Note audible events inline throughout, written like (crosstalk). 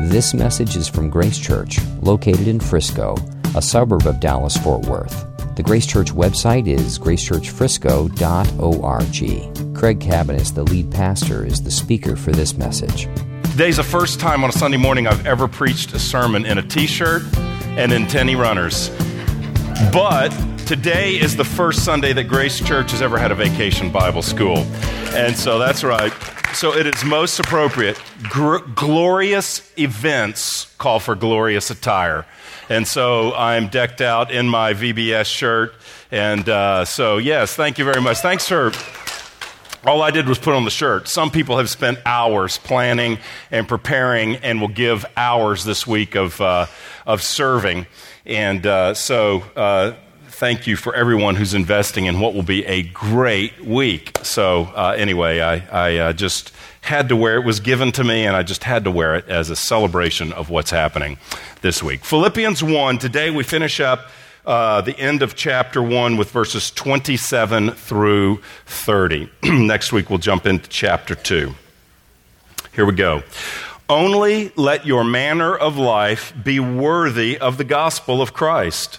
This message is from Grace Church, located in Frisco, a suburb of Dallas Fort Worth. The Grace Church website is gracechurchfrisco.org. Craig Cabaniss, the lead pastor, is the speaker for this message. Today's the first time on a Sunday morning I've ever preached a sermon in a t shirt and in Tenny Runners. But today is the first Sunday that Grace Church has ever had a vacation Bible school. And so that's right. So it is most appropriate. Gr- glorious events call for glorious attire. And so I'm decked out in my VBS shirt. And uh, so, yes, thank you very much. Thanks for. All I did was put on the shirt. Some people have spent hours planning and preparing and will give hours this week of, uh, of serving. And uh, so, uh, thank you for everyone who's investing in what will be a great week. So, uh, anyway, I, I uh, just had to wear it. was given to me, and I just had to wear it as a celebration of what's happening this week. Philippians 1, today we finish up uh, the end of chapter 1 with verses 27 through 30. (clears throat) Next week we'll jump into chapter 2. Here we go. Only let your manner of life be worthy of the gospel of Christ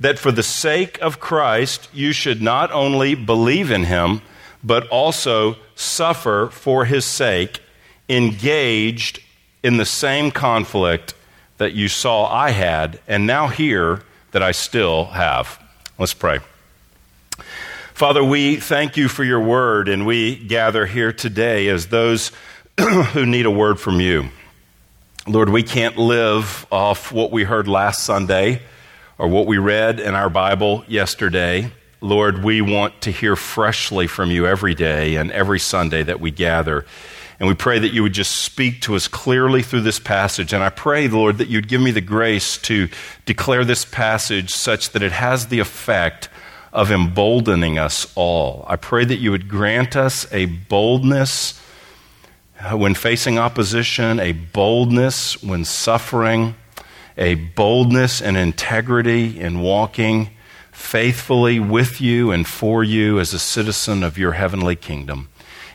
that for the sake of Christ you should not only believe in him, but also suffer for his sake, engaged in the same conflict that you saw I had, and now hear that I still have. Let's pray. Father, we thank you for your word, and we gather here today as those (clears throat) who need a word from you. Lord, we can't live off what we heard last Sunday or what we read in our Bible yesterday. Lord, we want to hear freshly from you every day and every Sunday that we gather. And we pray that you would just speak to us clearly through this passage. And I pray, Lord, that you'd give me the grace to declare this passage such that it has the effect of emboldening us all. I pray that you would grant us a boldness when facing opposition, a boldness when suffering a boldness and integrity in walking faithfully with you and for you as a citizen of your heavenly kingdom.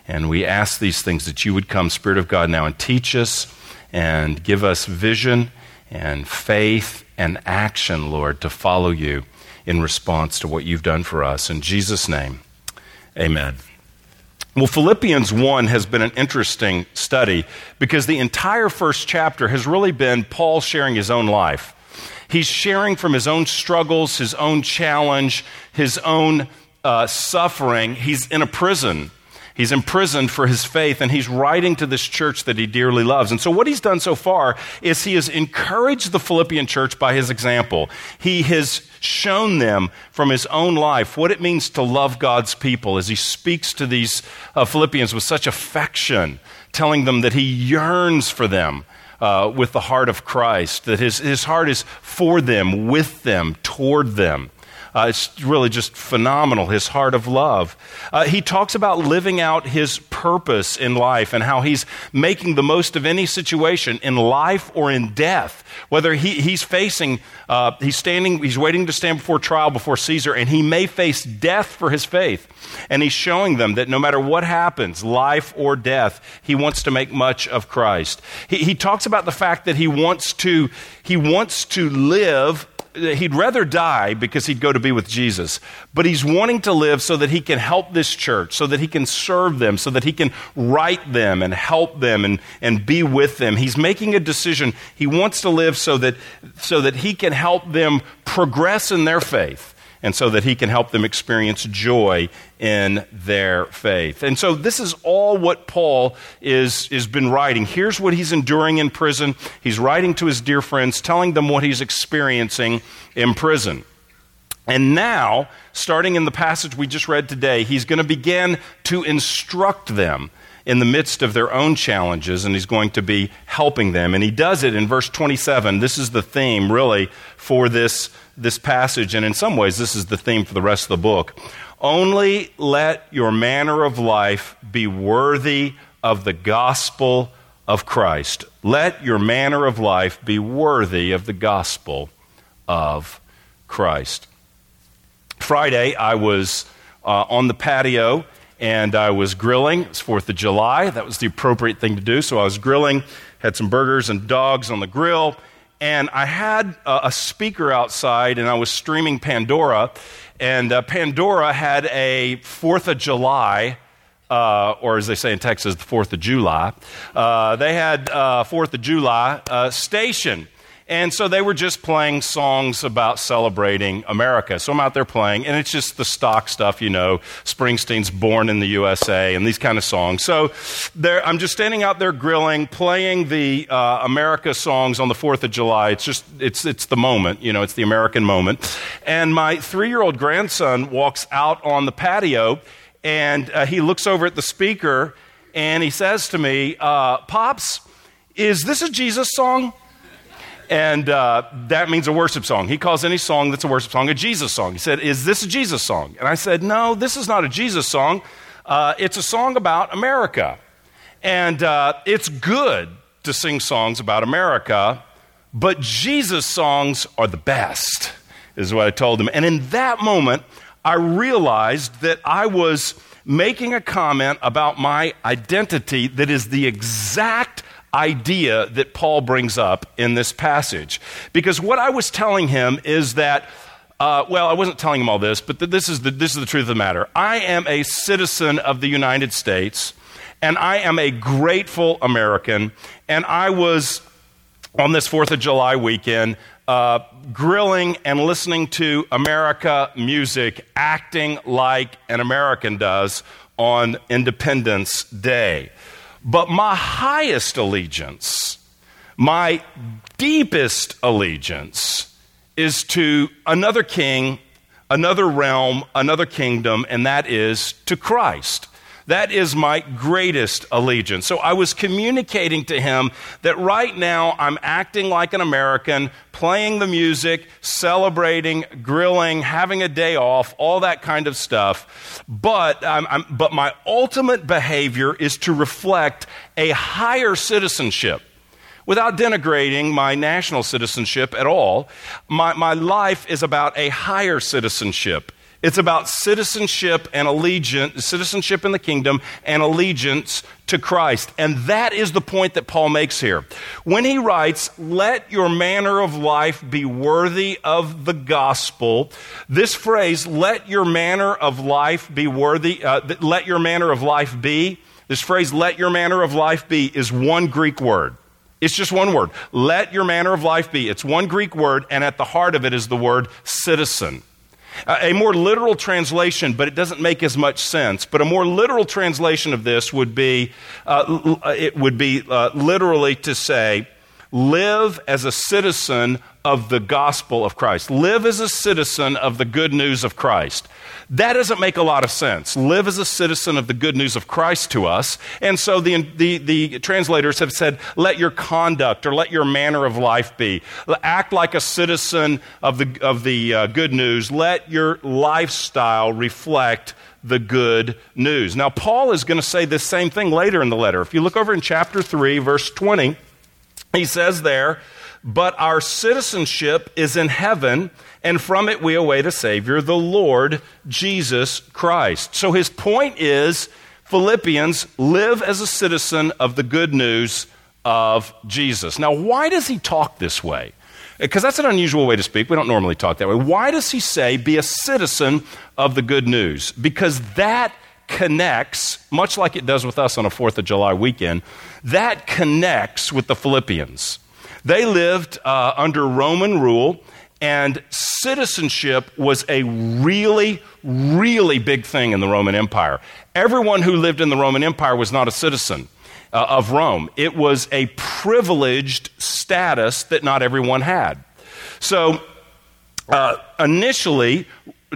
And we ask these things that you would come, Spirit of God, now and teach us and give us vision and faith and action, Lord, to follow you in response to what you've done for us. In Jesus' name, amen. Well, Philippians 1 has been an interesting study because the entire first chapter has really been Paul sharing his own life. He's sharing from his own struggles, his own challenge, his own uh, suffering. He's in a prison. He's imprisoned for his faith, and he's writing to this church that he dearly loves. And so, what he's done so far is he has encouraged the Philippian church by his example. He has shown them from his own life what it means to love God's people as he speaks to these uh, Philippians with such affection, telling them that he yearns for them. Uh, with the heart of Christ, that his, his heart is for them, with them, toward them. Uh, it's really just phenomenal, his heart of love. Uh, he talks about living out his purpose in life and how he's making the most of any situation in life or in death. Whether he, he's facing, uh, he's standing, he's waiting to stand before trial before Caesar, and he may face death for his faith. And he's showing them that no matter what happens, life or death, he wants to make much of Christ. He, he talks about the fact that he wants to, he wants to live he'd rather die because he'd go to be with Jesus, but he's wanting to live so that he can help this church, so that he can serve them, so that he can write them and help them and, and be with them. He's making a decision. He wants to live so that, so that he can help them progress in their faith and so that he can help them experience joy in their faith. And so this is all what Paul is is been writing. Here's what he's enduring in prison. He's writing to his dear friends telling them what he's experiencing in prison. And now, starting in the passage we just read today, he's going to begin to instruct them in the midst of their own challenges, and he's going to be helping them. And he does it in verse 27. This is the theme, really, for this, this passage, and in some ways, this is the theme for the rest of the book. Only let your manner of life be worthy of the gospel of Christ. Let your manner of life be worthy of the gospel of Christ. Friday, I was uh, on the patio and I was grilling. It's 4th of July. That was the appropriate thing to do. So I was grilling, had some burgers and dogs on the grill, and I had uh, a speaker outside and I was streaming Pandora. And uh, Pandora had a 4th of July. Uh, or as they say in Texas, the 4th of July. Uh, they had uh, 4th of July uh, station. And so they were just playing songs about celebrating America. So I'm out there playing, and it's just the stock stuff, you know, Springsteen's Born in the USA and these kind of songs. So I'm just standing out there grilling, playing the uh, America songs on the 4th of July. It's just, it's, it's the moment, you know, it's the American moment. And my three year old grandson walks out on the patio, and uh, he looks over at the speaker, and he says to me, uh, Pops, is this a Jesus song? And uh, that means a worship song. He calls any song that's a worship song a Jesus song. He said, Is this a Jesus song? And I said, No, this is not a Jesus song. Uh, it's a song about America. And uh, it's good to sing songs about America, but Jesus songs are the best, is what I told him. And in that moment, I realized that I was making a comment about my identity that is the exact idea that Paul brings up in this passage. Because what I was telling him is that, uh, well, I wasn't telling him all this, but th- this, is the, this is the truth of the matter. I am a citizen of the United States, and I am a grateful American, and I was on this 4th of July weekend. Uh, grilling and listening to America music, acting like an American does on Independence Day. But my highest allegiance, my deepest allegiance, is to another king, another realm, another kingdom, and that is to Christ. That is my greatest allegiance. So I was communicating to him that right now I'm acting like an American, playing the music, celebrating, grilling, having a day off, all that kind of stuff. But, I'm, I'm, but my ultimate behavior is to reflect a higher citizenship without denigrating my national citizenship at all, my, my life is about a higher citizenship. It's about citizenship and allegiance, citizenship in the kingdom and allegiance to Christ. And that is the point that Paul makes here. When he writes, let your manner of life be worthy of the gospel, this phrase, let your manner of life be worthy, uh, let your manner of life be, this phrase, let your manner of life be, is one Greek word. It's just one word. Let your manner of life be. It's one Greek word, and at the heart of it is the word citizen. A more literal translation, but it doesn't make as much sense. But a more literal translation of this would be uh, it would be uh, literally to say, live as a citizen of the gospel of Christ. Live as a citizen of the good news of Christ. That doesn't make a lot of sense. Live as a citizen of the good news of Christ to us. And so the, the, the translators have said, let your conduct or let your manner of life be. Act like a citizen of the, of the uh, good news. Let your lifestyle reflect the good news. Now, Paul is going to say this same thing later in the letter. If you look over in chapter 3, verse 20, he says there, But our citizenship is in heaven and from it we await a Savior, the Lord Jesus Christ. So his point is Philippians, live as a citizen of the good news of Jesus. Now, why does he talk this way? Because that's an unusual way to speak. We don't normally talk that way. Why does he say, be a citizen of the good news? Because that connects, much like it does with us on a 4th of July weekend, that connects with the Philippians. They lived uh, under Roman rule. And citizenship was a really, really big thing in the Roman Empire. Everyone who lived in the Roman Empire was not a citizen uh, of Rome, it was a privileged status that not everyone had. So, uh, initially,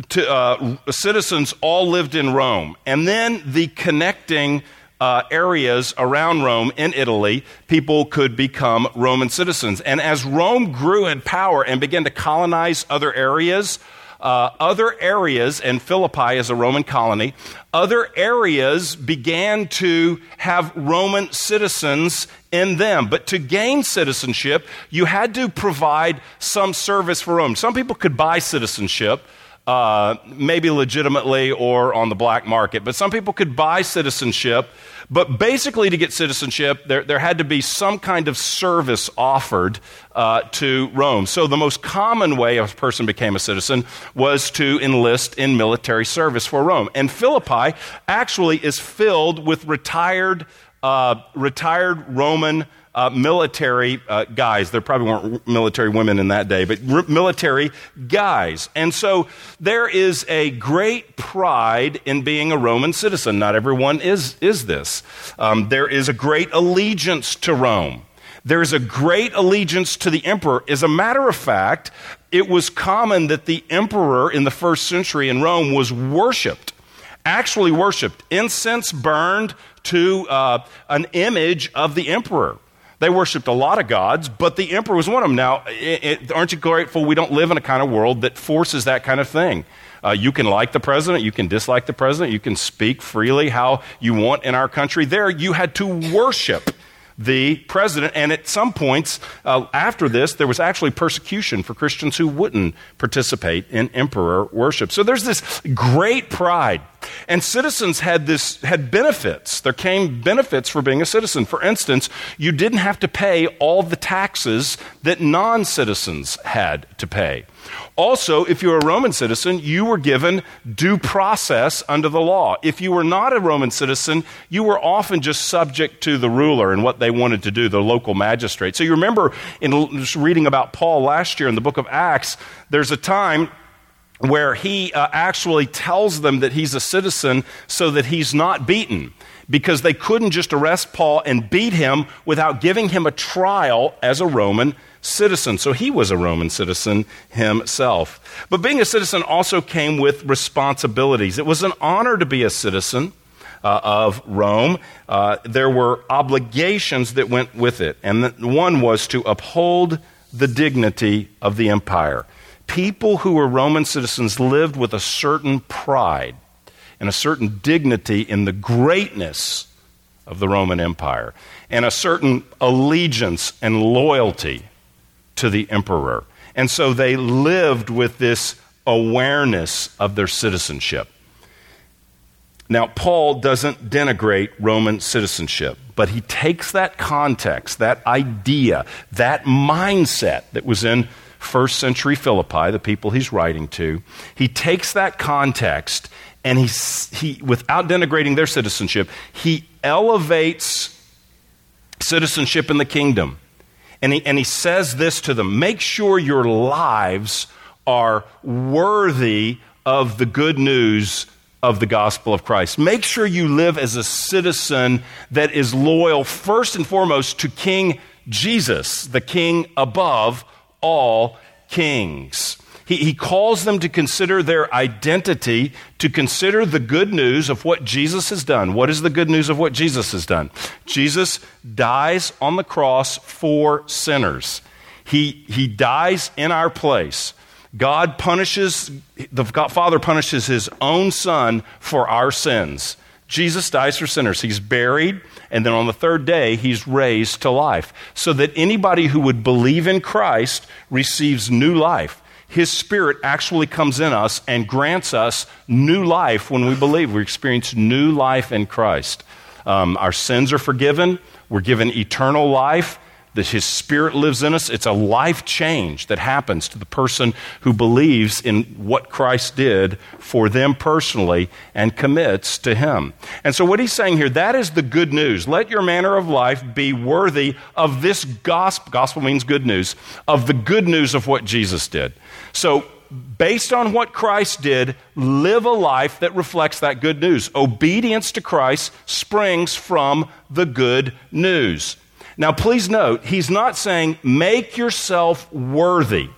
to, uh, citizens all lived in Rome. And then the connecting uh, areas around Rome in Italy, people could become Roman citizens. And as Rome grew in power and began to colonize other areas, uh, other areas, and Philippi is a Roman colony, other areas began to have Roman citizens in them. But to gain citizenship, you had to provide some service for Rome. Some people could buy citizenship. Uh, maybe legitimately or on the black market, but some people could buy citizenship but basically, to get citizenship, there, there had to be some kind of service offered uh, to Rome. So, the most common way a person became a citizen was to enlist in military service for Rome. And Philippi actually is filled with retired, uh, retired Roman uh, military uh, guys. There probably weren't military women in that day, but r- military guys. And so there is a great pride in being a Roman citizen. Not everyone is, is this. Um, there is a great allegiance to Rome. There's a great allegiance to the emperor. As a matter of fact, it was common that the emperor in the first century in Rome was worshiped, actually worshiped, incense burned to uh, an image of the emperor. They worshiped a lot of gods, but the emperor was one of them. Now, it, it, aren't you grateful we don't live in a kind of world that forces that kind of thing? Uh, you can like the president, you can dislike the president, you can speak freely how you want in our country. There, you had to worship the president. And at some points uh, after this, there was actually persecution for Christians who wouldn't participate in emperor worship. So there's this great pride. And citizens had this had benefits. There came benefits for being a citizen. For instance, you didn't have to pay all the taxes that non-citizens had to pay. Also, if you were a Roman citizen, you were given due process under the law. If you were not a Roman citizen, you were often just subject to the ruler and what they wanted to do, the local magistrate. So you remember in reading about Paul last year in the book of Acts, there's a time where he uh, actually tells them that he's a citizen so that he's not beaten because they couldn't just arrest Paul and beat him without giving him a trial as a Roman citizen. So he was a Roman citizen himself. But being a citizen also came with responsibilities. It was an honor to be a citizen. Uh, of Rome, uh, there were obligations that went with it. And one was to uphold the dignity of the empire. People who were Roman citizens lived with a certain pride and a certain dignity in the greatness of the Roman Empire and a certain allegiance and loyalty to the emperor. And so they lived with this awareness of their citizenship. Now, Paul doesn't denigrate Roman citizenship, but he takes that context, that idea, that mindset that was in first century Philippi, the people he's writing to, he takes that context and he, he without denigrating their citizenship, he elevates citizenship in the kingdom. And he, and he says this to them make sure your lives are worthy of the good news of the gospel of Christ. Make sure you live as a citizen that is loyal first and foremost to King Jesus, the king above all kings. He, he calls them to consider their identity, to consider the good news of what Jesus has done. What is the good news of what Jesus has done? Jesus dies on the cross for sinners. He, he dies in our place. God punishes, the Father punishes his own Son for our sins. Jesus dies for sinners. He's buried, and then on the third day, he's raised to life. So that anybody who would believe in Christ receives new life. His Spirit actually comes in us and grants us new life when we believe. We experience new life in Christ. Um, our sins are forgiven. We're given eternal life that His Spirit lives in us. It's a life change that happens to the person who believes in what Christ did for them personally and commits to Him. And so, what He's saying here, that is the good news. Let your manner of life be worthy of this gospel. Gospel means good news, of the good news of what Jesus did. So, based on what Christ did, live a life that reflects that good news. Obedience to Christ springs from the good news. Now, please note, he's not saying make yourself worthy.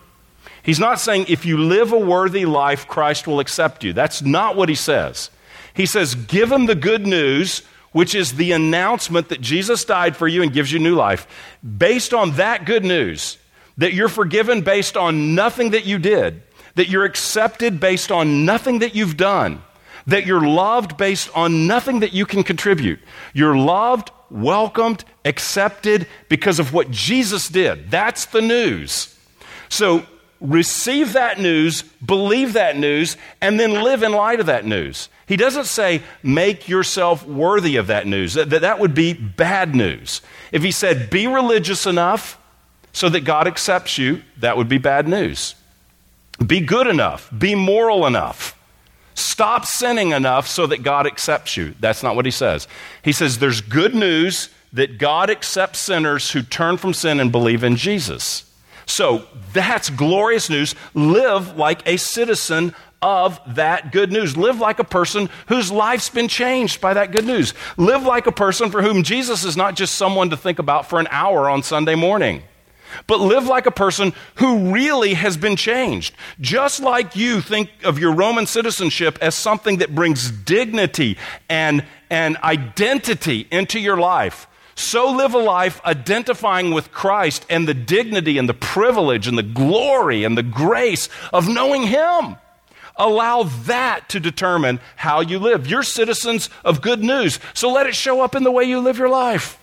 He's not saying if you live a worthy life, Christ will accept you. That's not what he says. He says, give him the good news which is the announcement that Jesus died for you and gives you new life, based on that good news, that you're forgiven based on nothing that you did, that you're accepted based on nothing that you've done, that you're loved based on nothing that you can contribute. You're loved, welcomed, accepted because of what Jesus did. That's the news. So receive that news, believe that news, and then live in light of that news. He doesn't say, make yourself worthy of that news. That, that would be bad news. If he said, be religious enough so that God accepts you, that would be bad news. Be good enough, be moral enough. Stop sinning enough so that God accepts you. That's not what he says. He says there's good news that God accepts sinners who turn from sin and believe in Jesus. So that's glorious news. Live like a citizen of that good news. Live like a person whose life's been changed by that good news. Live like a person for whom Jesus is not just someone to think about for an hour on Sunday morning. But live like a person who really has been changed. Just like you think of your Roman citizenship as something that brings dignity and, and identity into your life so live a life identifying with Christ and the dignity and the privilege and the glory and the grace of knowing Him. Allow that to determine how you live. You're citizens of good news, so let it show up in the way you live your life.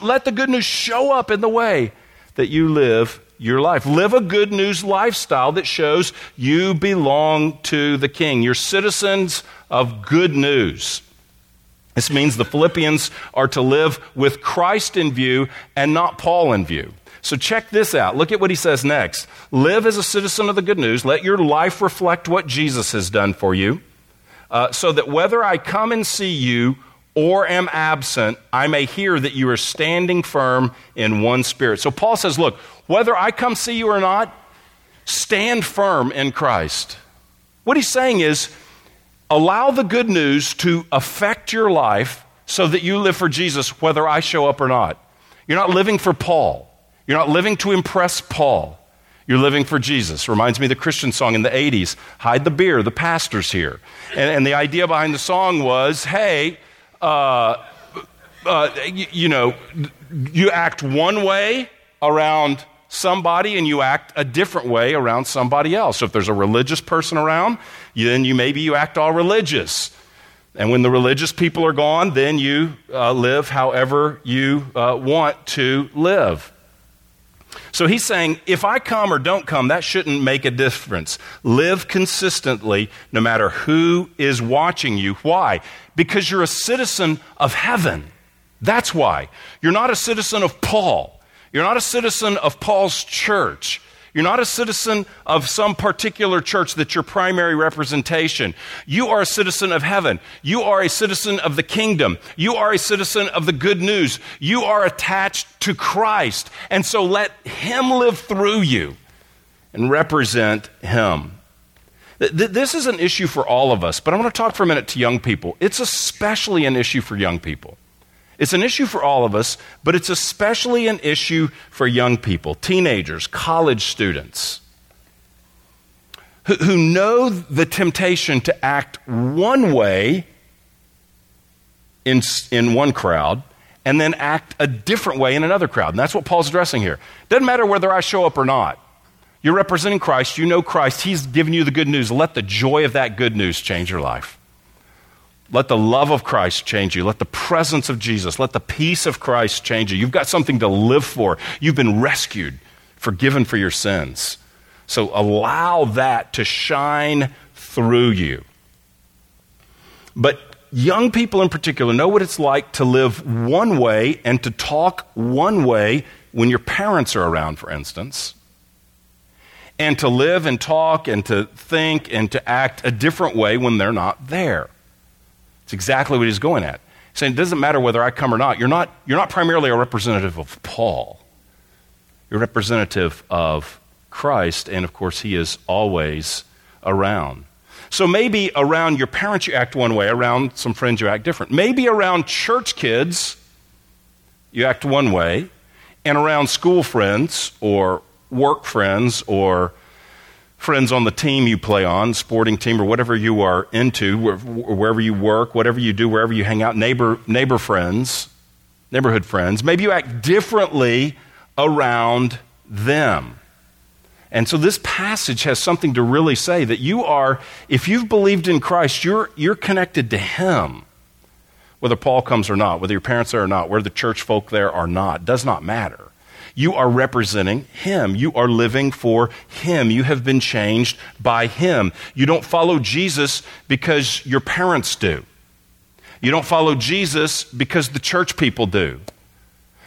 let the good news show up in the way that you live your life. Live a good news lifestyle that shows you belong to the King. You're citizens of good news. This means the Philippians are to live with Christ in view and not Paul in view. So check this out. Look at what he says next. Live as a citizen of the good news. Let your life reflect what Jesus has done for you, uh, so that whether I come and see you or am absent, I may hear that you are standing firm in one spirit. So Paul says, Look, whether I come see you or not, stand firm in Christ. What he's saying is, allow the good news to affect your life so that you live for Jesus whether I show up or not. You're not living for Paul. You're not living to impress Paul. You're living for Jesus. Reminds me of the Christian song in the 80s Hide the beer, the pastor's here. And, and the idea behind the song was hey, uh, uh, you, you know, you act one way around somebody and you act a different way around somebody else. So if there's a religious person around, then you maybe you act all religious. And when the religious people are gone, then you uh, live however you uh, want to live. So he's saying, if I come or don't come, that shouldn't make a difference. Live consistently no matter who is watching you. Why? Because you're a citizen of heaven. That's why. You're not a citizen of Paul. You're not a citizen of Paul's church. You're not a citizen of some particular church that's your primary representation. You are a citizen of heaven. You are a citizen of the kingdom. You are a citizen of the good news. You are attached to Christ. And so let Him live through you and represent Him. This is an issue for all of us, but I want to talk for a minute to young people. It's especially an issue for young people. It's an issue for all of us, but it's especially an issue for young people, teenagers, college students, who, who know the temptation to act one way in, in one crowd and then act a different way in another crowd. And that's what Paul's addressing here. Doesn't matter whether I show up or not. You're representing Christ, you know Christ, He's given you the good news. Let the joy of that good news change your life. Let the love of Christ change you. Let the presence of Jesus, let the peace of Christ change you. You've got something to live for. You've been rescued, forgiven for your sins. So allow that to shine through you. But young people in particular know what it's like to live one way and to talk one way when your parents are around, for instance, and to live and talk and to think and to act a different way when they're not there. It's exactly what he's going at. He's saying it doesn't matter whether I come or not. You're not, you're not primarily a representative of Paul. You're a representative of Christ, and of course, he is always around. So maybe around your parents you act one way, around some friends you act different. Maybe around church kids you act one way, and around school friends or work friends or friends on the team you play on, sporting team, or whatever you are into, wherever you work, whatever you do, wherever you hang out, neighbor, neighbor friends, neighborhood friends. Maybe you act differently around them. And so this passage has something to really say that you are, if you've believed in Christ, you're, you're connected to Him. Whether Paul comes or not, whether your parents are or not, whether the church folk there are not, does not matter. You are representing Him. You are living for Him. You have been changed by Him. You don't follow Jesus because your parents do. You don't follow Jesus because the church people do.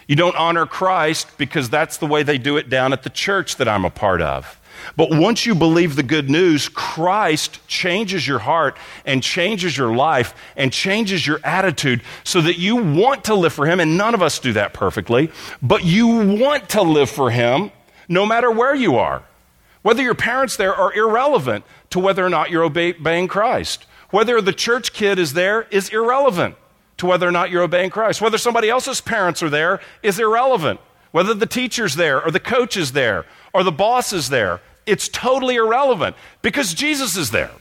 You don't honor Christ because that's the way they do it down at the church that I'm a part of. But once you believe the good news, Christ changes your heart and changes your life and changes your attitude so that you want to live for Him. And none of us do that perfectly, but you want to live for Him no matter where you are. Whether your parents there are irrelevant to whether or not you're obeying Christ. Whether the church kid is there is irrelevant to whether or not you're obeying Christ. Whether somebody else's parents are there is irrelevant. Whether the teacher's there or the coach is there or the boss is there it's totally irrelevant because Jesus is there.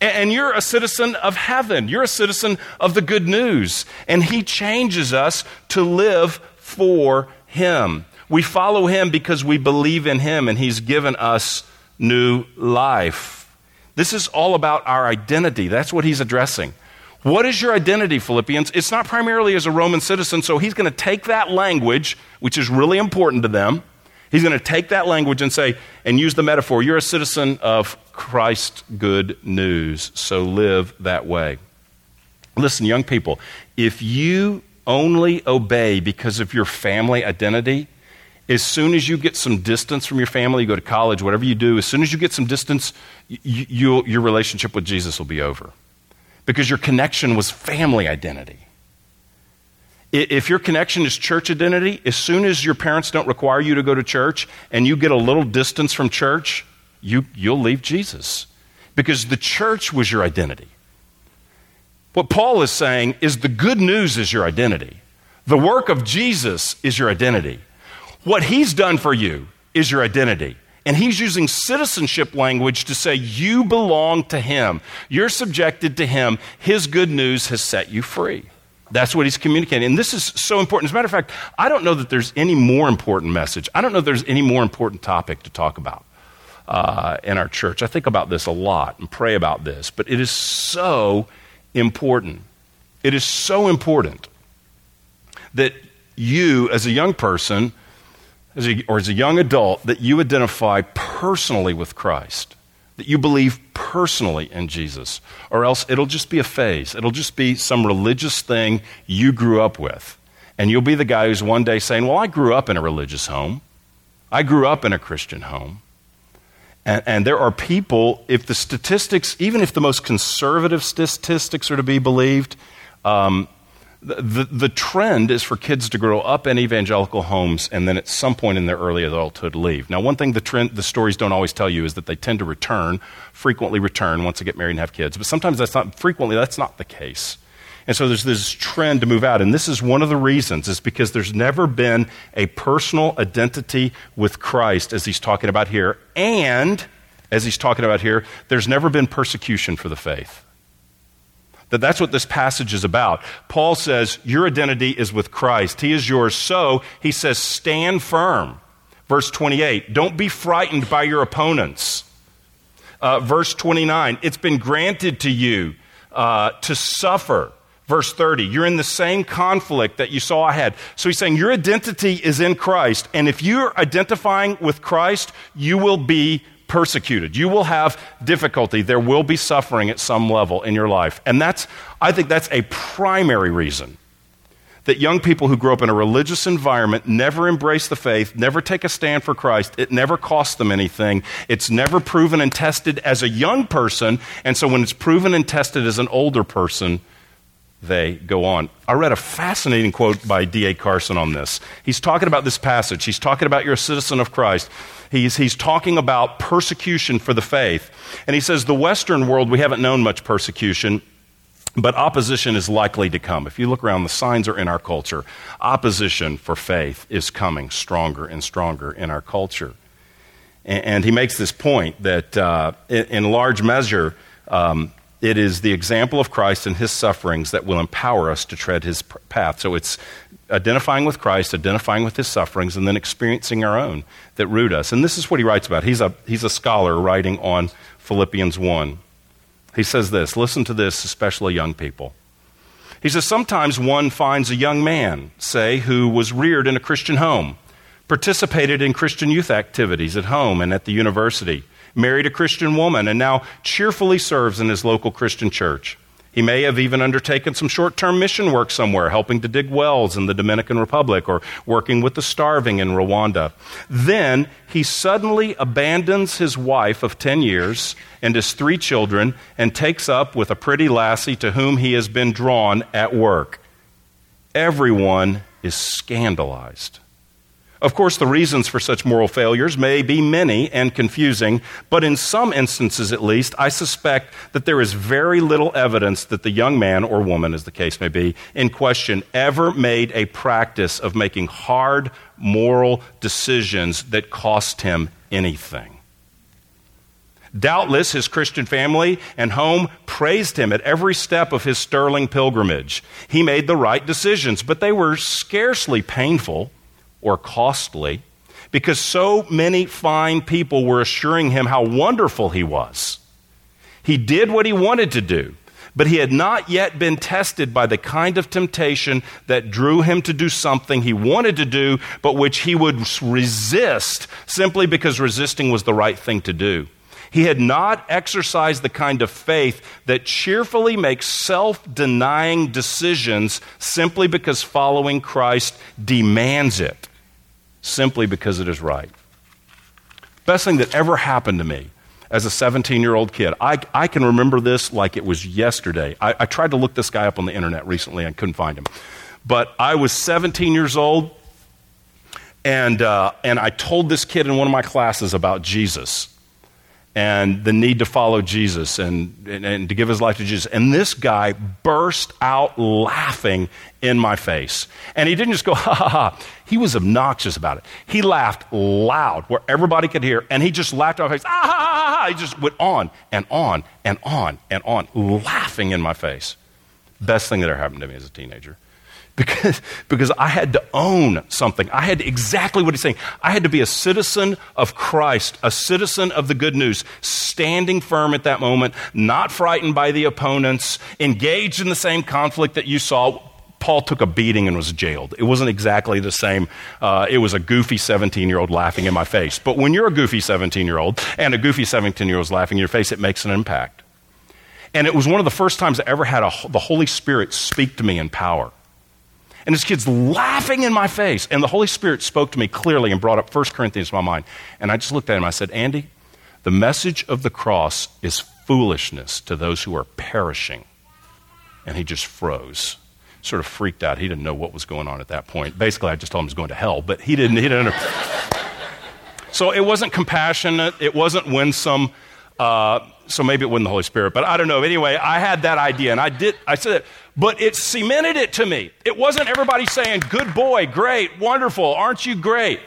And you're a citizen of heaven. You're a citizen of the good news. And He changes us to live for Him. We follow Him because we believe in Him and He's given us new life. This is all about our identity. That's what He's addressing. What is your identity, Philippians? It's not primarily as a Roman citizen, so He's going to take that language, which is really important to them, He's going to take that language and say, and use the metaphor you're a citizen of Christ's good news, so live that way. Listen, young people, if you only obey because of your family identity, as soon as you get some distance from your family, you go to college, whatever you do, as soon as you get some distance, you, your relationship with Jesus will be over. Because your connection was family identity. If your connection is church identity, as soon as your parents don't require you to go to church and you get a little distance from church, you, you'll leave Jesus because the church was your identity. What Paul is saying is the good news is your identity. The work of Jesus is your identity. What he's done for you is your identity. And he's using citizenship language to say you belong to him. You're subjected to him. His good news has set you free. That's what he's communicating. And this is so important. As a matter of fact, I don't know that there's any more important message. I don't know there's any more important topic to talk about uh, in our church. I think about this a lot and pray about this, but it is so important. It is so important that you, as a young person, as a, or as a young adult, that you identify personally with Christ that you believe personally in Jesus, or else it'll just be a phase. It'll just be some religious thing you grew up with. And you'll be the guy who's one day saying, Well, I grew up in a religious home, I grew up in a Christian home. And, and there are people, if the statistics, even if the most conservative statistics are to be believed, um, the, the trend is for kids to grow up in evangelical homes and then at some point in their early adulthood leave. Now, one thing the, trend, the stories don't always tell you is that they tend to return, frequently return once they get married and have kids. But sometimes that's not, frequently, that's not the case. And so there's this trend to move out. And this is one of the reasons, is because there's never been a personal identity with Christ, as he's talking about here. And, as he's talking about here, there's never been persecution for the faith that that's what this passage is about. Paul says, Your identity is with Christ. He is yours. So he says, Stand firm. Verse 28, don't be frightened by your opponents. Uh, verse 29, it's been granted to you uh, to suffer. Verse 30, you're in the same conflict that you saw I had. So he's saying your identity is in Christ, and if you're identifying with Christ, you will be persecuted. You will have difficulty. There will be suffering at some level in your life. And that's, I think that's a primary reason that young people who grow up in a religious environment never embrace the faith, never take a stand for Christ. It never costs them anything. It's never proven and tested as a young person. And so when it's proven and tested as an older person, they go on. I read a fascinating quote by D.A. Carson on this. He's talking about this passage. He's talking about you're a citizen of Christ. He's, he's talking about persecution for the faith. And he says, the Western world, we haven't known much persecution, but opposition is likely to come. If you look around, the signs are in our culture. Opposition for faith is coming stronger and stronger in our culture. And, and he makes this point that uh, in, in, large measure, um, it is the example of Christ and his sufferings that will empower us to tread his path. So it's identifying with Christ, identifying with his sufferings, and then experiencing our own that root us. And this is what he writes about. He's a, he's a scholar writing on Philippians 1. He says this listen to this, especially young people. He says, Sometimes one finds a young man, say, who was reared in a Christian home, participated in Christian youth activities at home and at the university, married a Christian woman, and now cheerfully serves in his local Christian church. He may have even undertaken some short term mission work somewhere, helping to dig wells in the Dominican Republic or working with the starving in Rwanda. Then he suddenly abandons his wife of 10 years and his three children and takes up with a pretty lassie to whom he has been drawn at work. Everyone is scandalized. Of course, the reasons for such moral failures may be many and confusing, but in some instances at least, I suspect that there is very little evidence that the young man or woman, as the case may be, in question ever made a practice of making hard moral decisions that cost him anything. Doubtless, his Christian family and home praised him at every step of his sterling pilgrimage. He made the right decisions, but they were scarcely painful or costly because so many fine people were assuring him how wonderful he was. He did what he wanted to do, but he had not yet been tested by the kind of temptation that drew him to do something he wanted to do, but which he would resist simply because resisting was the right thing to do. He had not exercised the kind of faith that cheerfully makes self denying decisions simply because following Christ demands it simply because it is right. Best thing that ever happened to me as a 17 year old kid. I, I can remember this like it was yesterday. I, I tried to look this guy up on the internet recently and couldn't find him. But I was 17 years old, and, uh, and I told this kid in one of my classes about Jesus and the need to follow Jesus and, and, and, to give his life to Jesus. And this guy burst out laughing in my face. And he didn't just go, (laughs) ha ha ha. He was obnoxious about it. He laughed loud where everybody could hear, and he just laughed in my face, ah ha ha ha. He just went on and on and on and on, laughing in my face. Best thing that ever happened to me as a teenager because, because I had to own something. I had exactly what he's saying. I had to be a citizen of Christ, a citizen of the good news, standing firm at that moment, not frightened by the opponents, engaged in the same conflict that you saw. Paul took a beating and was jailed. It wasn't exactly the same. Uh, it was a goofy 17 year old laughing in my face. But when you're a goofy 17 year old and a goofy 17 year old is laughing in your face, it makes an impact. And it was one of the first times I ever had a, the Holy Spirit speak to me in power. And this kid's laughing in my face. And the Holy Spirit spoke to me clearly and brought up 1 Corinthians in my mind. And I just looked at him. I said, Andy, the message of the cross is foolishness to those who are perishing. And he just froze, sort of freaked out. He didn't know what was going on at that point. Basically, I just told him he was going to hell, but he didn't. He didn't (laughs) so it wasn't compassionate, it wasn't winsome. Uh, so maybe it wasn't the Holy Spirit, but I don't know. Anyway, I had that idea, and I did. I said, it, but it cemented it to me. It wasn't everybody saying, "Good boy, great, wonderful, aren't you great?"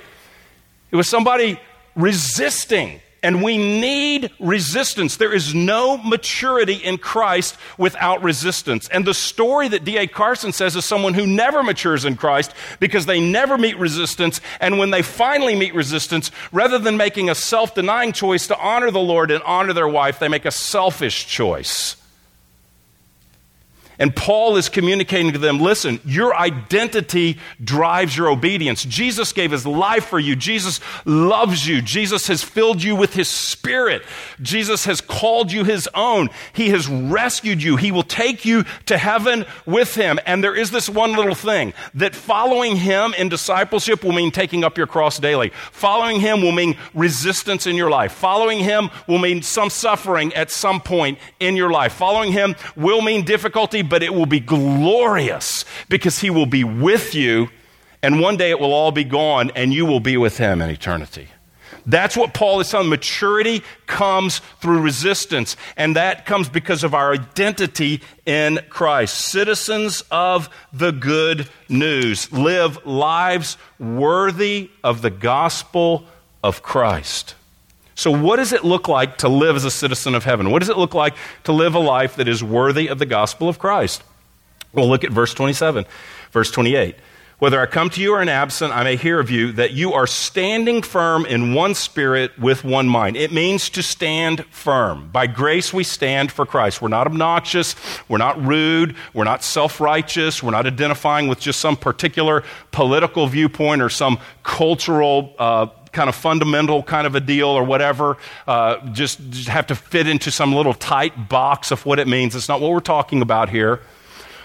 It was somebody resisting and we need resistance. There is no maturity in Christ without resistance. And the story that D.A. Carson says is someone who never matures in Christ because they never meet resistance. And when they finally meet resistance, rather than making a self denying choice to honor the Lord and honor their wife, they make a selfish choice. And Paul is communicating to them listen, your identity drives your obedience. Jesus gave his life for you. Jesus loves you. Jesus has filled you with his spirit. Jesus has called you his own. He has rescued you. He will take you to heaven with him. And there is this one little thing that following him in discipleship will mean taking up your cross daily. Following him will mean resistance in your life. Following him will mean some suffering at some point in your life. Following him will mean difficulty but it will be glorious because He will be with you, and one day it will all be gone, and you will be with Him in eternity. That's what Paul is telling. Maturity comes through resistance, and that comes because of our identity in Christ. Citizens of the good news live lives worthy of the gospel of Christ. So, what does it look like to live as a citizen of heaven? What does it look like to live a life that is worthy of the gospel of Christ? Well, look at verse 27, verse 28. Whether I come to you or am absent, I may hear of you that you are standing firm in one spirit with one mind. It means to stand firm. By grace, we stand for Christ. We're not obnoxious. We're not rude. We're not self righteous. We're not identifying with just some particular political viewpoint or some cultural uh, kind of fundamental kind of a deal or whatever, uh, just, just have to fit into some little tight box of what it means. It's not what we're talking about here.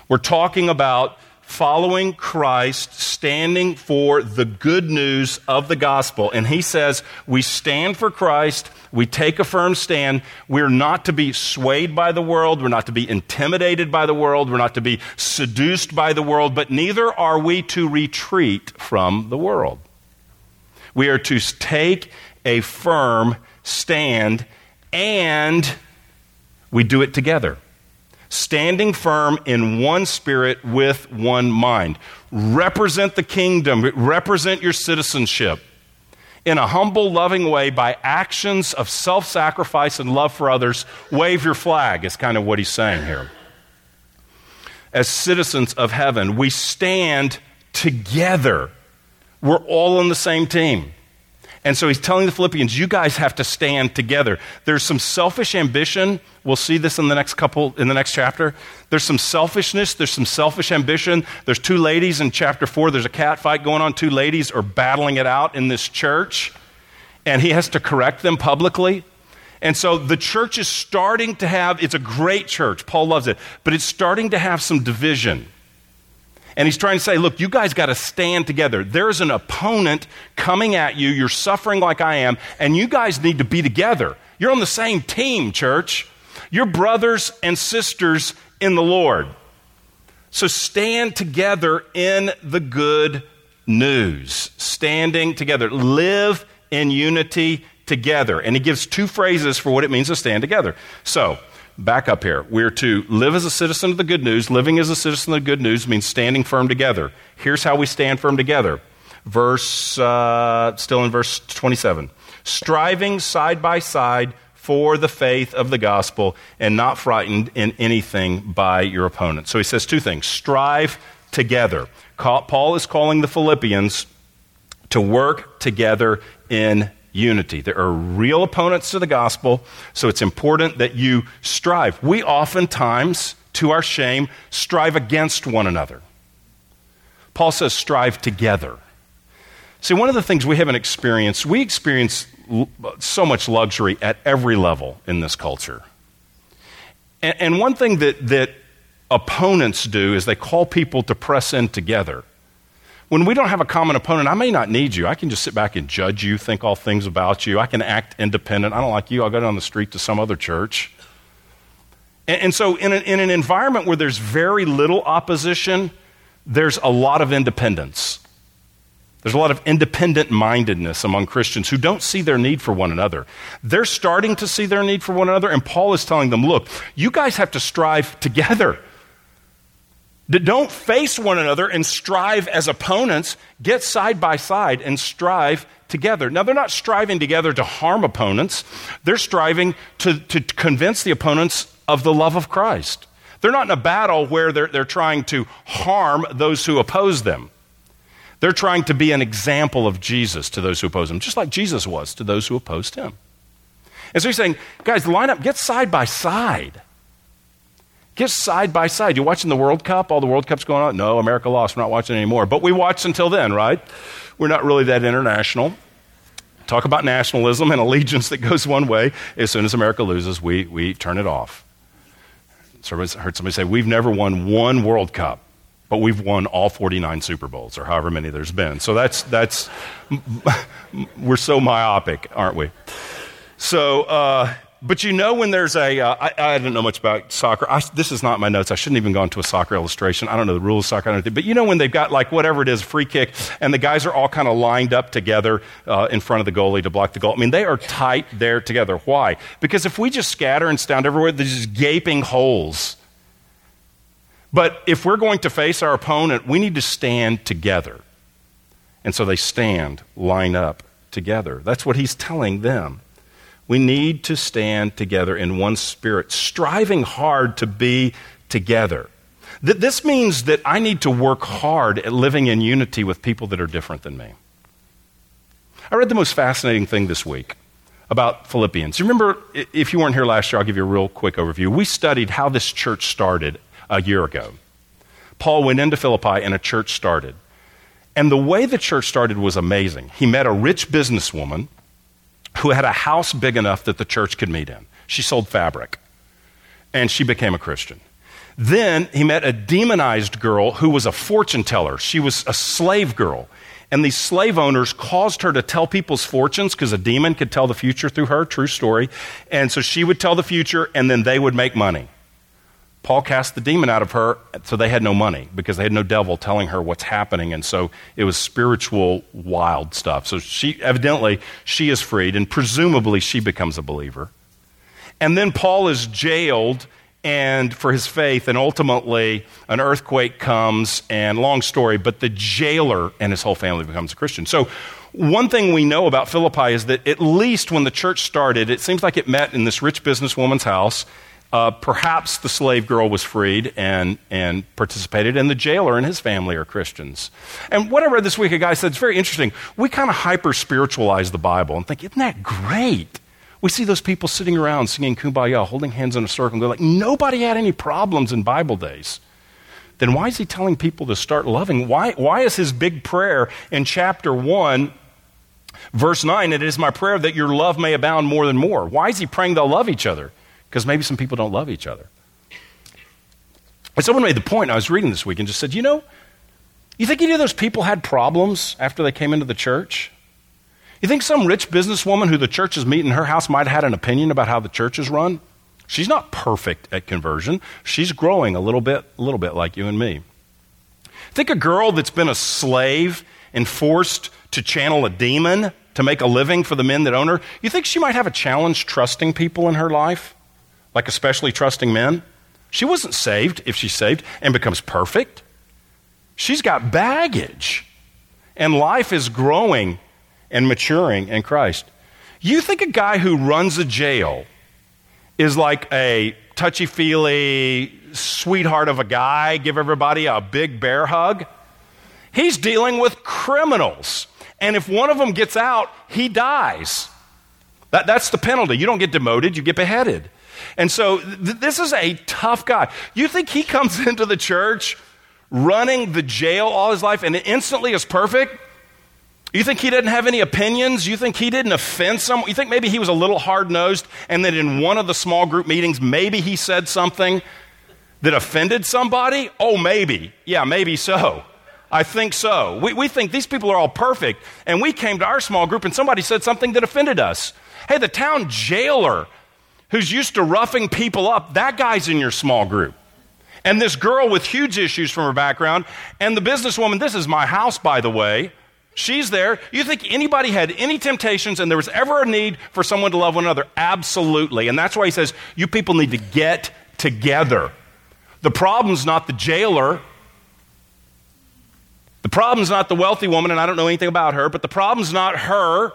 We're talking about following Christ, standing for the good news of the gospel. And he says, we stand for Christ, we take a firm stand. We're not to be swayed by the world, we're not to be intimidated by the world, we're not to be seduced by the world, but neither are we to retreat from the world. We are to take a firm stand and we do it together standing firm in one spirit with one mind. Represent the kingdom, represent your citizenship in a humble, loving way by actions of self sacrifice and love for others. Wave your flag, is kind of what he's saying here. As citizens of heaven, we stand together. We're all on the same team. And so he's telling the Philippians, you guys have to stand together. There's some selfish ambition. We'll see this in the next couple, in the next chapter. There's some selfishness. There's some selfish ambition. There's two ladies in chapter four. There's a cat fight going on. Two ladies are battling it out in this church. And he has to correct them publicly. And so the church is starting to have, it's a great church. Paul loves it. But it's starting to have some division. And he's trying to say, look, you guys got to stand together. There's an opponent coming at you. You're suffering like I am, and you guys need to be together. You're on the same team, church. You're brothers and sisters in the Lord. So stand together in the good news. Standing together. Live in unity together. And he gives two phrases for what it means to stand together. So, back up here. We're to live as a citizen of the good news. Living as a citizen of the good news means standing firm together. Here's how we stand firm together. Verse, uh, still in verse 27. Striving side by side for the faith of the gospel and not frightened in anything by your opponent. So he says two things strive together. Paul is calling the Philippians to work together in unity. There are real opponents to the gospel, so it's important that you strive. We oftentimes, to our shame, strive against one another. Paul says, strive together. See, one of the things we haven't experienced, we experience so much luxury at every level in this culture. And, one thing that, that opponents do is they call people to press in together when we don't have a common opponent, I may not need you. I can just sit back and judge you, think all things about you. I can act independent. I don't like you. I'll go down the street to some other church. And, and so, in, in an environment where there's very little opposition, there's a lot of independence. There's a lot of independent mindedness among Christians who don't see their need for one another. They're starting to see their need for one another, and Paul is telling them, look, you guys have to strive together. Don't face one another and strive as opponents. Get side by side and strive together. Now, they're not striving together to harm opponents, they're striving to, to convince the opponents of the love of Christ. They're not in a battle where they're, they're trying to harm those who oppose them. They're trying to be an example of Jesus to those who oppose him, just like Jesus was to those who opposed him. And so he's saying, guys, line up, get side by side. Get side by side. You're watching the World Cup, all the World Cups going on? No, America lost. We're not watching anymore. But we watched until then, right? We're not really that international. Talk about nationalism and allegiance that goes one way. As soon as America loses, we, we turn it off. So I heard somebody say, We've never won one World Cup, but we've won all 49 Super Bowls, or however many there's been. So that's, that's (laughs) we're so myopic, aren't we? So, uh, but you know when there's a uh, I, I don't know much about soccer. I, this is not my notes. I shouldn't even go into a soccer illustration. I don't know the rules of soccer. Or anything, but you know when they've got like whatever it is, free kick, and the guys are all kind of lined up together uh, in front of the goalie to block the goal. I mean, they are tight there together. Why? Because if we just scatter and stand everywhere, there's just gaping holes. But if we're going to face our opponent, we need to stand together. And so they stand, line up together. That's what he's telling them. We need to stand together in one spirit, striving hard to be together. This means that I need to work hard at living in unity with people that are different than me. I read the most fascinating thing this week about Philippians. You remember, if you weren't here last year, I'll give you a real quick overview. We studied how this church started a year ago. Paul went into Philippi and a church started. And the way the church started was amazing. He met a rich businesswoman who had a house big enough that the church could meet in. She sold fabric, and she became a Christian. Then he met a demonized girl who was a fortune teller. She was a slave girl. And these slave owners caused her to tell people's fortunes because a demon could tell the future through her, true story. And so she would tell the future, and then they would make money. Paul cast the demon out of her, so they had no money because they had no devil telling her what's happening. And so it was spiritual, wild stuff. So she, evidently, she is freed, and presumably she becomes a believer. And then Paul is jailed and for his faith, and ultimately an earthquake comes, and long story, but the jailer and his whole family becomes a Christian. So, one thing we know about Philippi is that at least when the church started, it seems like it met in this rich businesswoman's house. Uh, perhaps the slave girl was freed and, and participated, and the jailer and his family are Christians. And what I read this week, a guy said, it's very interesting. We kind of hyper spiritualize the Bible and think, isn't that great? We see those people sitting around singing kumbaya, holding hands in a circle, and they're like, nobody had any problems in Bible days. Then why is he telling people to start loving? Why, why is his big prayer in chapter 1, verse 9, it is my prayer that your love may abound more than more? Why is he praying they'll love each other? Because maybe some people don't love each other. And someone made the point, I was reading this week and just said, you know, you think any of those people had problems after they came into the church? You think some rich businesswoman who the church is meeting in her house might have had an opinion about how the church is run? She's not perfect at conversion. She's growing a little bit, a little bit like you and me. Think a girl that's been a slave and forced to channel a demon to make a living for the men that own her. You think she might have a challenge trusting people in her life? Like especially trusting men? She wasn't saved if she's saved and becomes perfect. She's got baggage. And life is growing and maturing in Christ. You think a guy who runs a jail is like a touchy feely sweetheart of a guy, give everybody a big bear hug? He's dealing with criminals. And if one of them gets out, he dies. That, that's the penalty. You don't get demoted, you get beheaded. And so th- this is a tough guy. You think he comes (laughs) into the church running the jail all his life and instantly is perfect? You think he didn't have any opinions? You think he didn't offend someone? You think maybe he was a little hard nosed and that in one of the small group meetings, maybe he said something that offended somebody? Oh, maybe. Yeah, maybe so. I think so. We, we think these people are all perfect, and we came to our small group and somebody said something that offended us. Hey, the town jailer who's used to roughing people up, that guy's in your small group. And this girl with huge issues from her background, and the businesswoman, this is my house, by the way She's there. You think anybody had any temptations and there was ever a need for someone to love one another? Absolutely. And that's why he says, you people need to get together. The problem's not the jailer. The problem's not the wealthy woman, and I don't know anything about her, but the problem's not her.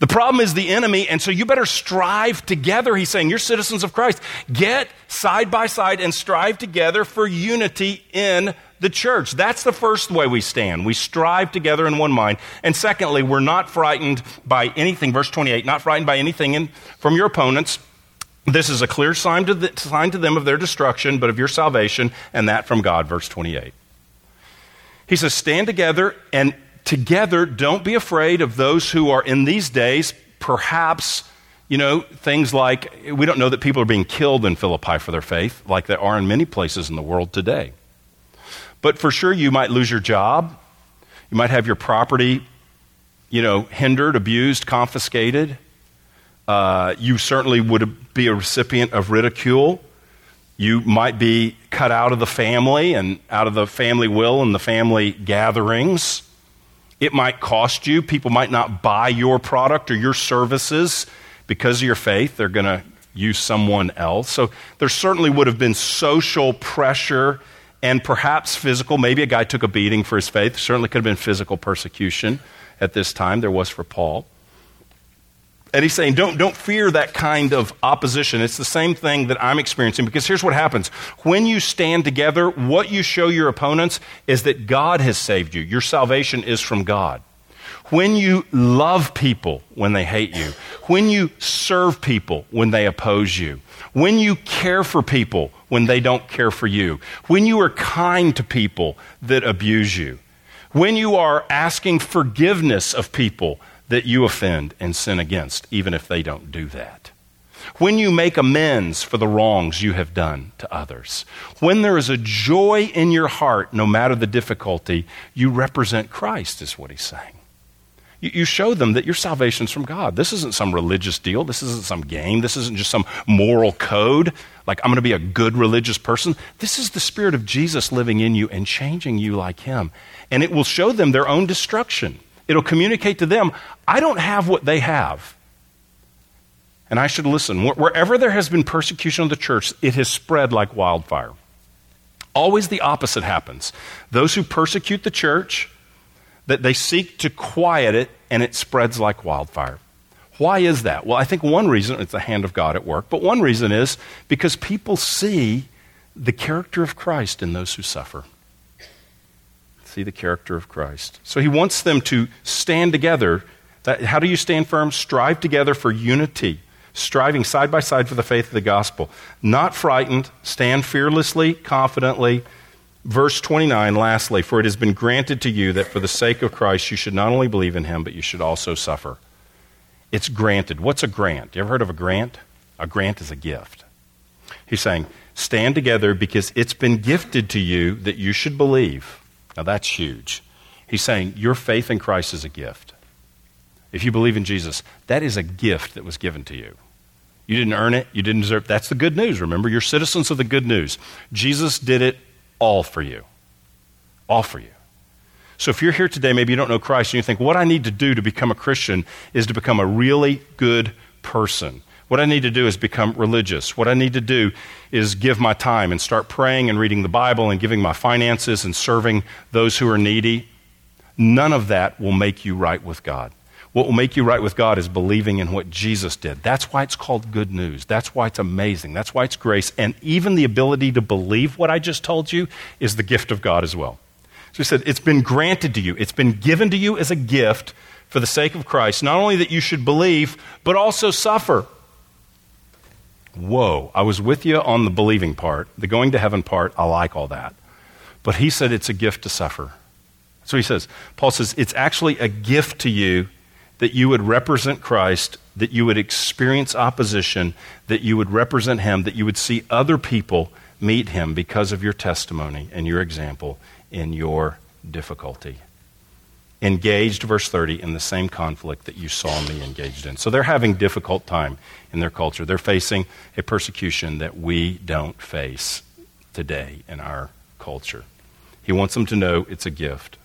The problem is the enemy, and so you better strive together. He's saying, You're citizens of Christ. Get side by side and strive together for unity in the church. That's the first way we stand. We strive together in one mind. And secondly, we're not frightened by anything, verse 28, not frightened by anything in, from your opponents. This is a clear sign to, the, sign to them of their destruction, but of your salvation, and that from God, verse 28. He says, Stand together, and together don't be afraid of those who are in these days, perhaps you know, things like we don't know that people are being killed in Philippi for their faith, like there are in many places in the world today. But for sure, you might lose your job. You might have your property, you know, hindered, abused, confiscated. Uh, you certainly would be a recipient of ridicule. You might be cut out of the family and out of the family will and the family gatherings. It might cost you. People might not buy your product or your services because of your faith. They're going to use someone else. So there certainly would have been social pressure and perhaps physical. Maybe a guy took a beating for his faith. Certainly could have been physical persecution at this time. There was for Paul. And he's saying, don't, don't fear that kind of opposition. It's the same thing that I'm experiencing because here's what happens. When you stand together, what you show your opponents is that God has saved you. Your salvation is from God. When you love people when they hate you, when you serve people when they oppose you, when you care for people when they don't care for you, when you are kind to people that abuse you, when you are asking forgiveness of people that you offend and sin against, even if they don't do that. When you make amends for the wrongs you have done to others. When there is a joy in your heart, no matter the difficulty, you represent Christ, is what he's saying. You, show them that your salvation's from God. This isn't some religious deal. This isn't some game. This isn't just some moral code. Like, I'm going to be a good religious person. This is the Spirit of Jesus living in you and changing you like Him. And it will show them their own destruction. It'll communicate to them, I don't have what they have. And I should listen. Wherever there has been persecution of the church, it has spread like wildfire. Always the opposite happens. Those who persecute the church, that they seek to quiet it, and it spreads like wildfire. Why is that? Well, I think one reason it's the hand of God at work, but one reason is because people see the character of Christ in those who suffer see the character of Christ. So he wants them to stand together. That, how do you stand firm? Strive together for unity, striving side by side for the faith of the gospel. Not frightened, stand fearlessly, confidently. Verse 29, lastly, for it has been granted to you that for the sake of Christ you should not only believe in him, but you should also suffer. It's granted. What's a grant? You ever heard of a grant? A grant is a gift. He's saying, stand together because it's been gifted to you that you should believe. Now that's huge. He's saying your faith in Christ is a gift. If you believe in Jesus, that is a gift that was given to you. You didn't earn it, you didn't deserve it. That's the good news. Remember, you're citizens of the good news. Jesus did it all for you. All for you. So if you're here today, maybe you don't know Christ, and you think, what I need to do to become a Christian is to become a really good person. What I need to do is become religious. What I need to do is give my time and start praying and reading the Bible and giving my finances and serving those who are needy. None of that will make you right with God. What will make you right with God is believing in what Jesus did. That's why it's called good news. That's why it's amazing. That's why it's grace. And even the ability to believe what I just told you is the gift of God as well. So he said, It's been granted to you, it's been given to you as a gift for the sake of Christ, not only that you should believe, but also suffer. Whoa, I was with you on the believing part. The going to heaven part, I like all that. But he said it's a gift to suffer. So he says, Paul says, it's actually a gift to you that you would represent Christ, that you would experience opposition, that you would represent him, that you would see other people meet him because of your testimony and your example in your difficulty engaged, verse 30, in the same conflict that you saw me engaged in. So they're having difficult time in their culture. They're facing a persecution that we don't face today in our culture. He wants them to know it's a gift.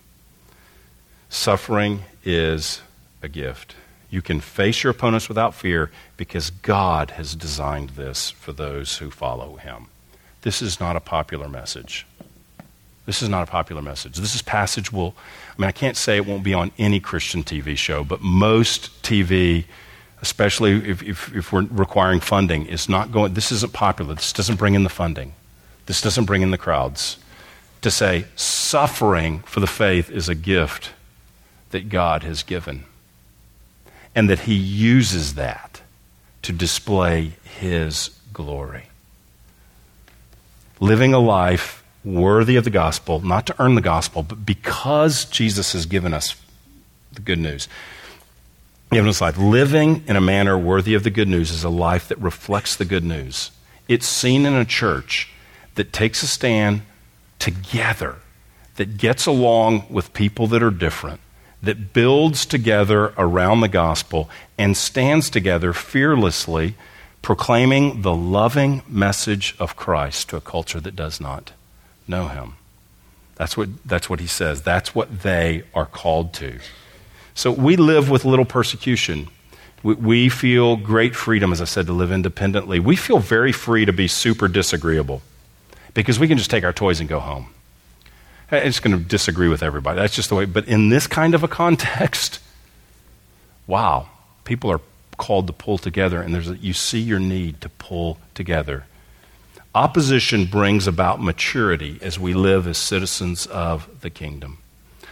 Suffering is a gift. You can face your opponents without fear because God has designed this for those who follow him. This is not a popular message. This is not a popular message. This is passage will, I mean, I can't say it won't be on any Christian TV show, but most TV, especially if, if, if we're requiring funding, is not going, this isn't popular. This doesn't bring in the funding. This doesn't bring in the crowds. To say suffering for the faith is a gift that God has given, and that He uses that to display His glory. Living a life worthy of the gospel, not to earn the gospel, but because Jesus has given us the good news. Given us life. Living in a manner worthy of the good news is a life that reflects the good news. It's seen in a church that takes a stand together, that gets along with people that are different, that builds together around the gospel, and stands together fearlessly, proclaiming the loving message of Christ to a culture that does not know him. That's what, that's what he says. That's what they are called to. So we live with little persecution. We, we feel great freedom, as I said, to live independently. We feel very free to be super disagreeable because we can just take our toys and go home. I'm just going to disagree with everybody. That's just the way. But in this kind of a context, (laughs) wow, people are called to pull together, and there's a, you see your need to pull together. Opposition brings about maturity as we live as citizens of the kingdom.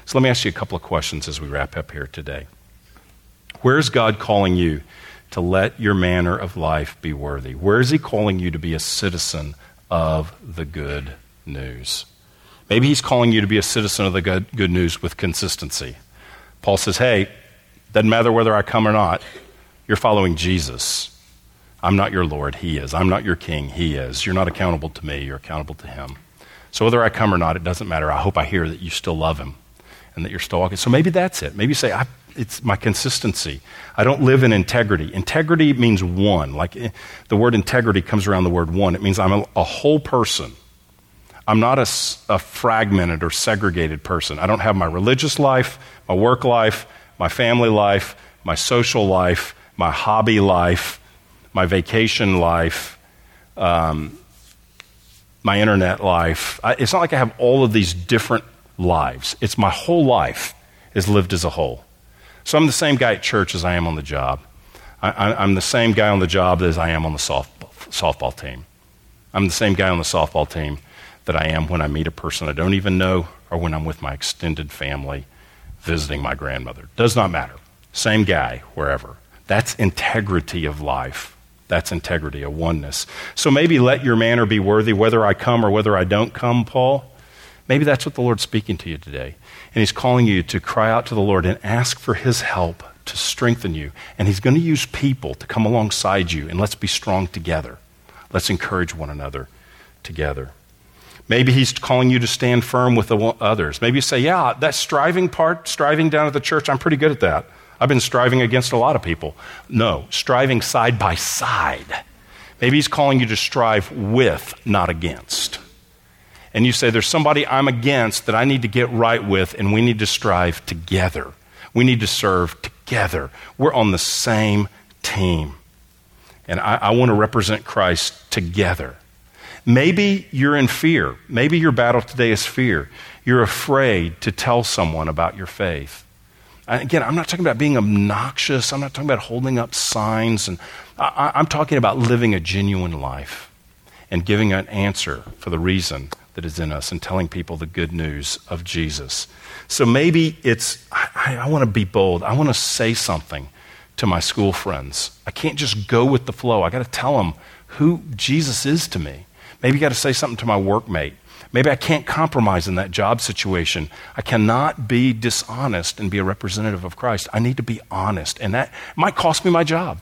So let me ask you a couple of questions as we wrap up here today. Where is God calling you to let your manner of life be worthy? Where is He calling you to be a citizen of the good news? Maybe He's calling you to be a citizen of the good, good news with consistency. Paul says, hey, doesn't matter whether I come or not, you're following Jesus. I'm not your Lord, He is. I'm not your King, He is. You're not accountable to me, you're accountable to Him. So whether I come or not, it doesn't matter. I hope I hear that you still love Him and that you're still walking. So maybe that's it. Maybe you say, it's my consistency. I don't live in integrity. Integrity means one. Like eh, the word integrity comes around the word one. It means I'm a, a whole person. I'm not a, a fragmented or segregated person. I don't have my religious life, my work life, my family life, my social life, my hobby life, my vacation life, um, my internet life. I, it's not like I have all of these different lives. It's my whole life is lived as a whole. So I'm the same guy at church as I am on the job. I, am the same guy on the job as I am on the softball, softball team. I'm the same guy on the softball team that I am when I meet a person I don't even know or when I'm with my extended family visiting my grandmother. Does not matter. Same guy wherever. That's integrity of life. That's integrity, a oneness. So maybe let your manner be worthy whether I come or whether I don't come, Paul. Maybe that's what the Lord's speaking to you today. And He's calling you to cry out to the Lord and ask for His help to strengthen you. And He's going to use people to come alongside you, and let's be strong together. Let's encourage one another together. Maybe He's calling you to stand firm with the others. Maybe you say, Yeah, that striving part, striving down at the church, I'm pretty good at that. I've been striving against a lot of people. No, striving side by side. Maybe he's calling you to strive with, not against. And you say, There's somebody I'm against that I need to get right with, and we need to strive together. We need to serve together. We're on the same team. And I, I want to represent Christ together. Maybe you're in fear. Maybe your battle today is fear. You're afraid to tell someone about your faith. Again, I'm not talking about being obnoxious. I'm not talking about holding up signs. And I, I'm talking about living a genuine life and giving an answer for the reason that is in us and telling people the good news of Jesus. So maybe it's, I, I want to be bold. I want to say something to my school friends. I can't just go with the flow. I got to tell them who Jesus is to me. Maybe you got to say something to my workmate. Maybe I can't compromise in that job situation. I cannot be dishonest and be a representative of Christ. I need to be honest. And that might cost me my job.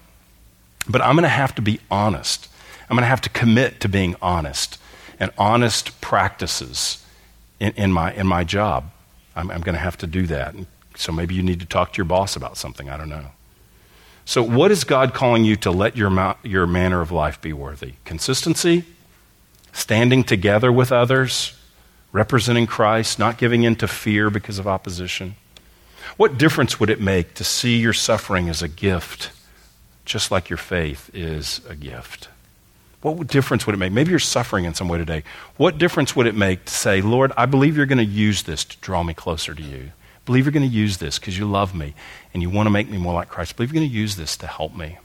But I'm going to have to be honest. I'm going to have to commit to being honest and honest practices in, in my, in my job. I'm, I'm going to have to do that. So maybe you need to talk to your boss about something. I don't know. So, what is God calling you to let your, your manner of life be worthy? Consistency? Standing together with others, representing Christ, not giving in to fear because of opposition? What difference would it make to see your suffering as a gift, just like your faith is a gift? What difference would it make? Maybe you're suffering in some way today. What difference would it make to say, Lord, I believe you're going to use this to draw me closer to you? I believe you're going to use this because you love me and you want to make me more like Christ. I believe you're going to use this to help me.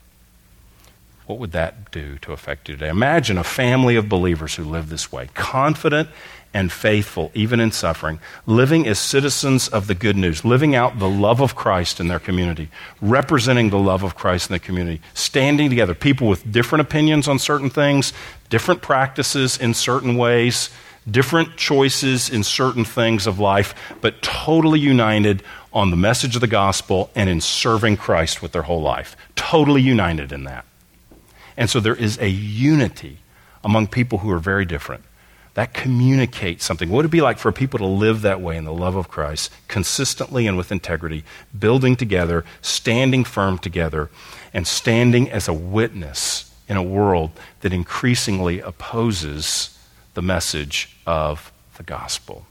What would that do to affect you today? Imagine a family of believers who live this way, confident and faithful, even in suffering, living as citizens of the good news, living out the love of Christ in their community, representing the love of Christ in the community, standing together, people with different opinions on certain things, different practices in certain ways, different choices in certain things of life, but totally united on the message of the gospel and in serving Christ with their whole life. Totally united in that. And so there is a unity among people who are very different. That communicates something. What would it be like for people to live that way in the love of Christ, consistently and with integrity, building together, standing firm together, and standing as a witness in a world that increasingly opposes the message of the gospel?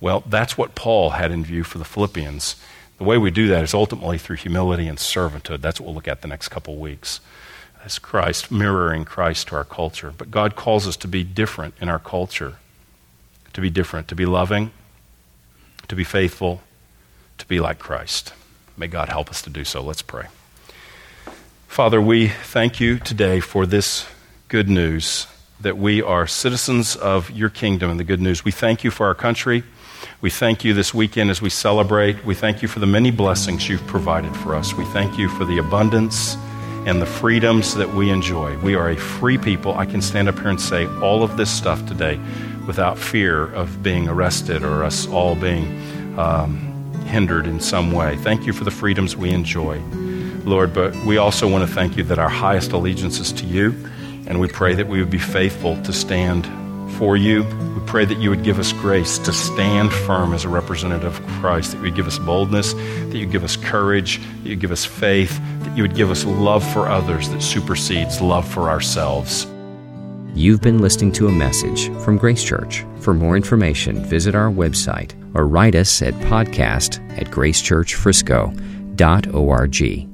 Well, that's what Paul had in view for the Philippians. The way we do that is ultimately through humility and servanthood. That's what we'll look at the next couple weeks as Christ, mirroring Christ to our culture. But God calls us to be different in our culture, to be different, to be loving, to be faithful, to be like Christ. May God help us to do so. Let's pray. Father, we thank you today for this good news that we are citizens of your kingdom and the good news. We thank you for our country. We thank you this weekend as we celebrate. We thank you for the many blessings you've provided for us. We thank you for the abundance and the freedoms that we enjoy. We are a free people. I can stand up here and say all of this stuff today without fear of being arrested or us all being um, hindered in some way. Thank you for the freedoms we enjoy, Lord. But we also want to thank you that our highest allegiance is to you, and we pray that we would be faithful to stand for you. We pray that you would give us grace to stand firm as a representative of Christ, that you would give us boldness, that you would give us courage, that you would give us faith, that you would give us love for others that supersedes love for ourselves. You've been listening to a message from Grace Church. For more information, visit our website or write us at podcast at gracechurchfrisco.org.